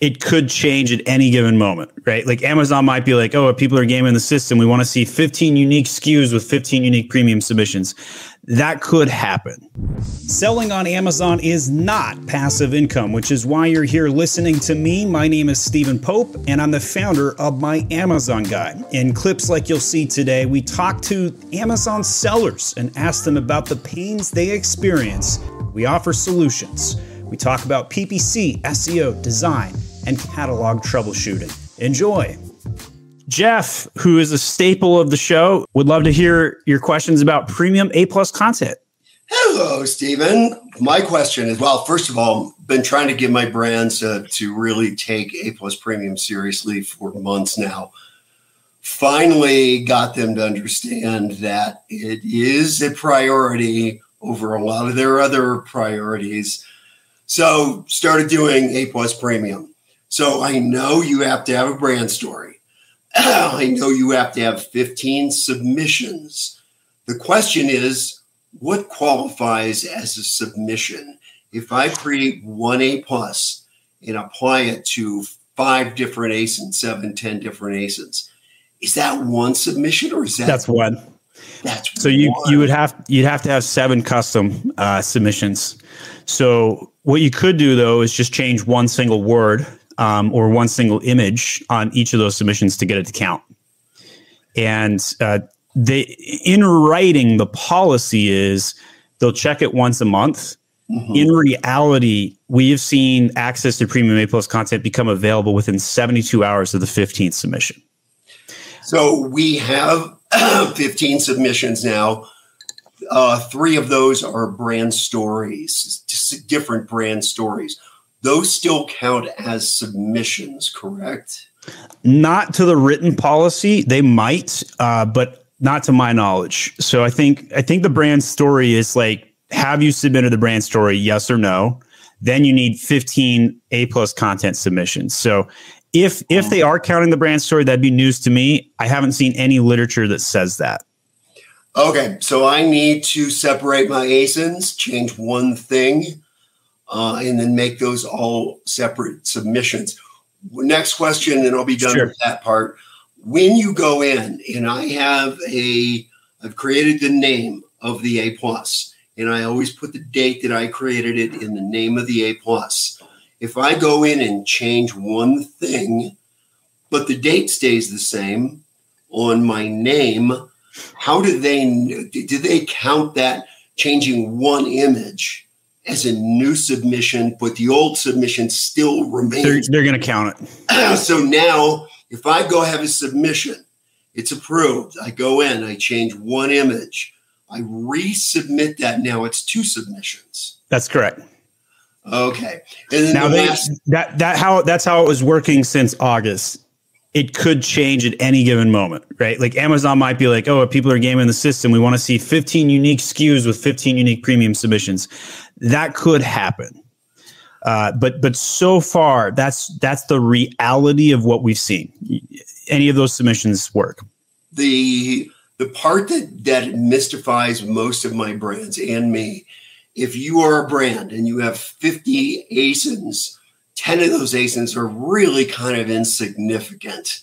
it could change at any given moment, right? Like Amazon might be like, oh, if people are gaming the system, we want to see 15 unique SKUs with 15 unique premium submissions. That could happen. Selling on Amazon is not passive income, which is why you're here listening to me. My name is Stephen Pope, and I'm the founder of My Amazon Guy. In clips like you'll see today, we talk to Amazon sellers and ask them about the pains they experience. We offer solutions. We talk about PPC, SEO, design, and catalog troubleshooting. Enjoy. Jeff, who is a staple of the show, would love to hear your questions about premium A plus content. Hello, Stephen. My question is well, first of all, been trying to get my brands uh, to really take A plus premium seriously for months now. Finally got them to understand that it is a priority over a lot of their other priorities. So started doing A plus premium. So I know you have to have a brand story. I know you have to have 15 submissions. The question is, what qualifies as a submission? If I create one A plus and apply it to five different ASINs, seven, ten different ASINs, is that one submission or is that that's one? That's so you one. you would have you'd have to have seven custom uh, submissions. So what you could do though is just change one single word um, or one single image on each of those submissions to get it to count. And uh, they, in writing, the policy is they'll check it once a month. Mm-hmm. In reality, we have seen access to premium A plus content become available within 72 hours of the 15th submission. So we have 15 submissions now. Uh, three of those are brand stories, different brand stories those still count as submissions, correct? Not to the written policy. They might, uh, but not to my knowledge. So I think I think the brand story is like, have you submitted the brand story? Yes or no. Then you need 15 A plus content submissions. So if if they are counting the brand story, that'd be news to me. I haven't seen any literature that says that. Okay, so I need to separate my ASINs, change one thing uh, and then make those all separate submissions. Next question, and I'll be done sure. with that part. When you go in, and I have a, I've created the name of the A plus, and I always put the date that I created it in the name of the A plus. If I go in and change one thing, but the date stays the same on my name, how do they do they count that changing one image as a new submission, but the old submission still remains. They're, they're going to count it. so now, if I go have a submission, it's approved. I go in, I change one image, I resubmit that. Now it's two submissions. That's correct. Okay. And now the they, last- that that how that's how it was working since August it could change at any given moment, right? Like Amazon might be like, oh, if people are gaming the system, we want to see 15 unique SKUs with 15 unique premium submissions. That could happen. Uh, but but so far, that's that's the reality of what we've seen. Any of those submissions work. The the part that that mystifies most of my brands and me, if you are a brand and you have 50 ASINs 10 of those ASINs are really kind of insignificant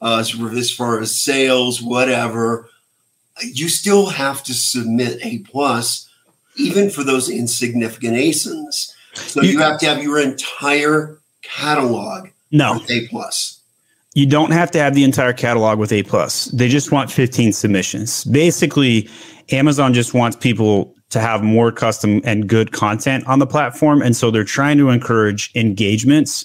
uh, as far as sales, whatever. You still have to submit A plus, even for those insignificant ASINs. So you, you have to have your entire catalog no A plus. You don't have to have the entire catalog with A plus. They just want 15 submissions. Basically, Amazon just wants people to have more custom and good content on the platform. And so they're trying to encourage engagements.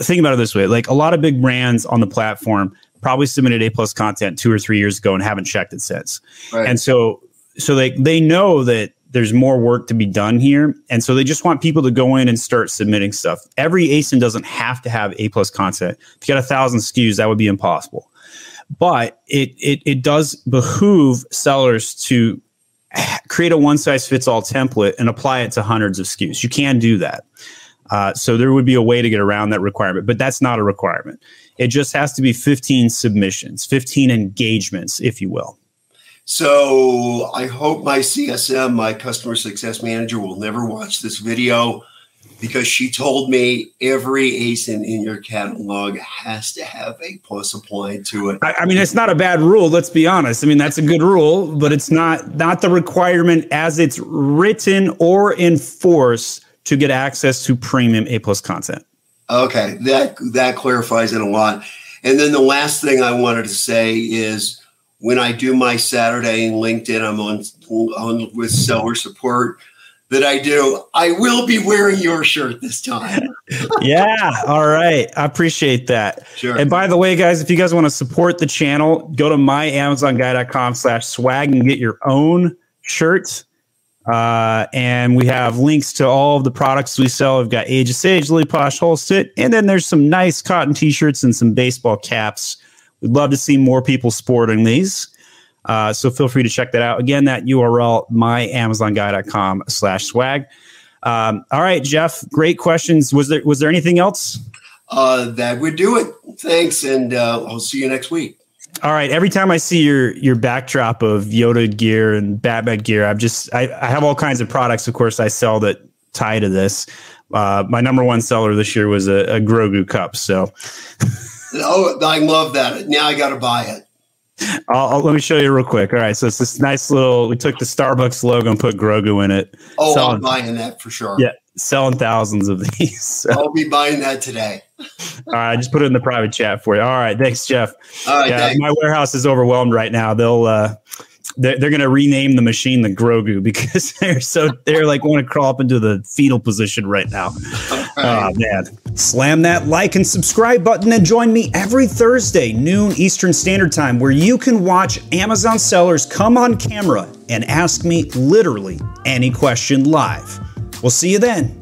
Think about it this way like a lot of big brands on the platform probably submitted A plus content two or three years ago and haven't checked it since. Right. And so so they they know that there's more work to be done here. And so they just want people to go in and start submitting stuff. Every ASIN doesn't have to have A plus content. If you got a thousand SKUs, that would be impossible. But it it it does behoove sellers to create a one size fits all template and apply it to hundreds of SKUs. You can do that. Uh, so there would be a way to get around that requirement, but that's not a requirement. It just has to be 15 submissions, 15 engagements, if you will. So I hope my CSM, my customer success manager, will never watch this video because she told me every ASIN in your catalog has to have a plus applied to it. I, I, mean, it's not a bad rule. Let's be honest. I mean, that's a good rule, but it's not not the requirement as it's written or enforced to get access to premium A plus content. Okay, that that clarifies it a lot. And then the last thing I wanted to say is when I do my Saturday in LinkedIn, I'm on, on with seller support that I do, I will be wearing your shirt this time. yeah. All right. I appreciate that. Sure. And by the way, guys, if you guys want to support the channel, go to myamazonguy.com slash swag and get your own shirts. Uh, and we have links to all of the products we sell. We've got Age of Sage, Lily Posh, Holstit, and then there's some nice cotton t-shirts and some baseball caps. We'd love to see more people sporting these. Uh, so feel free to check that out. Again, that URL, myamazonguy.com slash swag. Um, all right, Jeff, great questions. Was there was there anything else? Uh, that would do it. Thanks, and uh, I'll see you next week. All right. Every time I see your your backdrop of Yoda gear and Batman gear, I'm just I, I have all kinds of products. Of course, I sell that tie to this. Uh, my number one seller this year was a, a Grogu cup. So, oh, I love that. Now I got to buy it. I'll, I'll, let me show you real quick. All right, so it's this nice little. We took the Starbucks logo and put Grogu in it. Oh, selling, I'm buying that for sure. Yeah, selling thousands of these. So. I'll be buying that today. All right, I just put it in the private chat for you. All right, thanks, Jeff. All right, yeah, thanks. my warehouse is overwhelmed right now. They'll uh, they're, they're going to rename the machine the Grogu because they're so they're like want to crawl up into the fetal position right now. Oh man! Slam that like and subscribe button and join me every Thursday noon Eastern Standard Time, where you can watch Amazon sellers come on camera and ask me literally any question live. We'll see you then.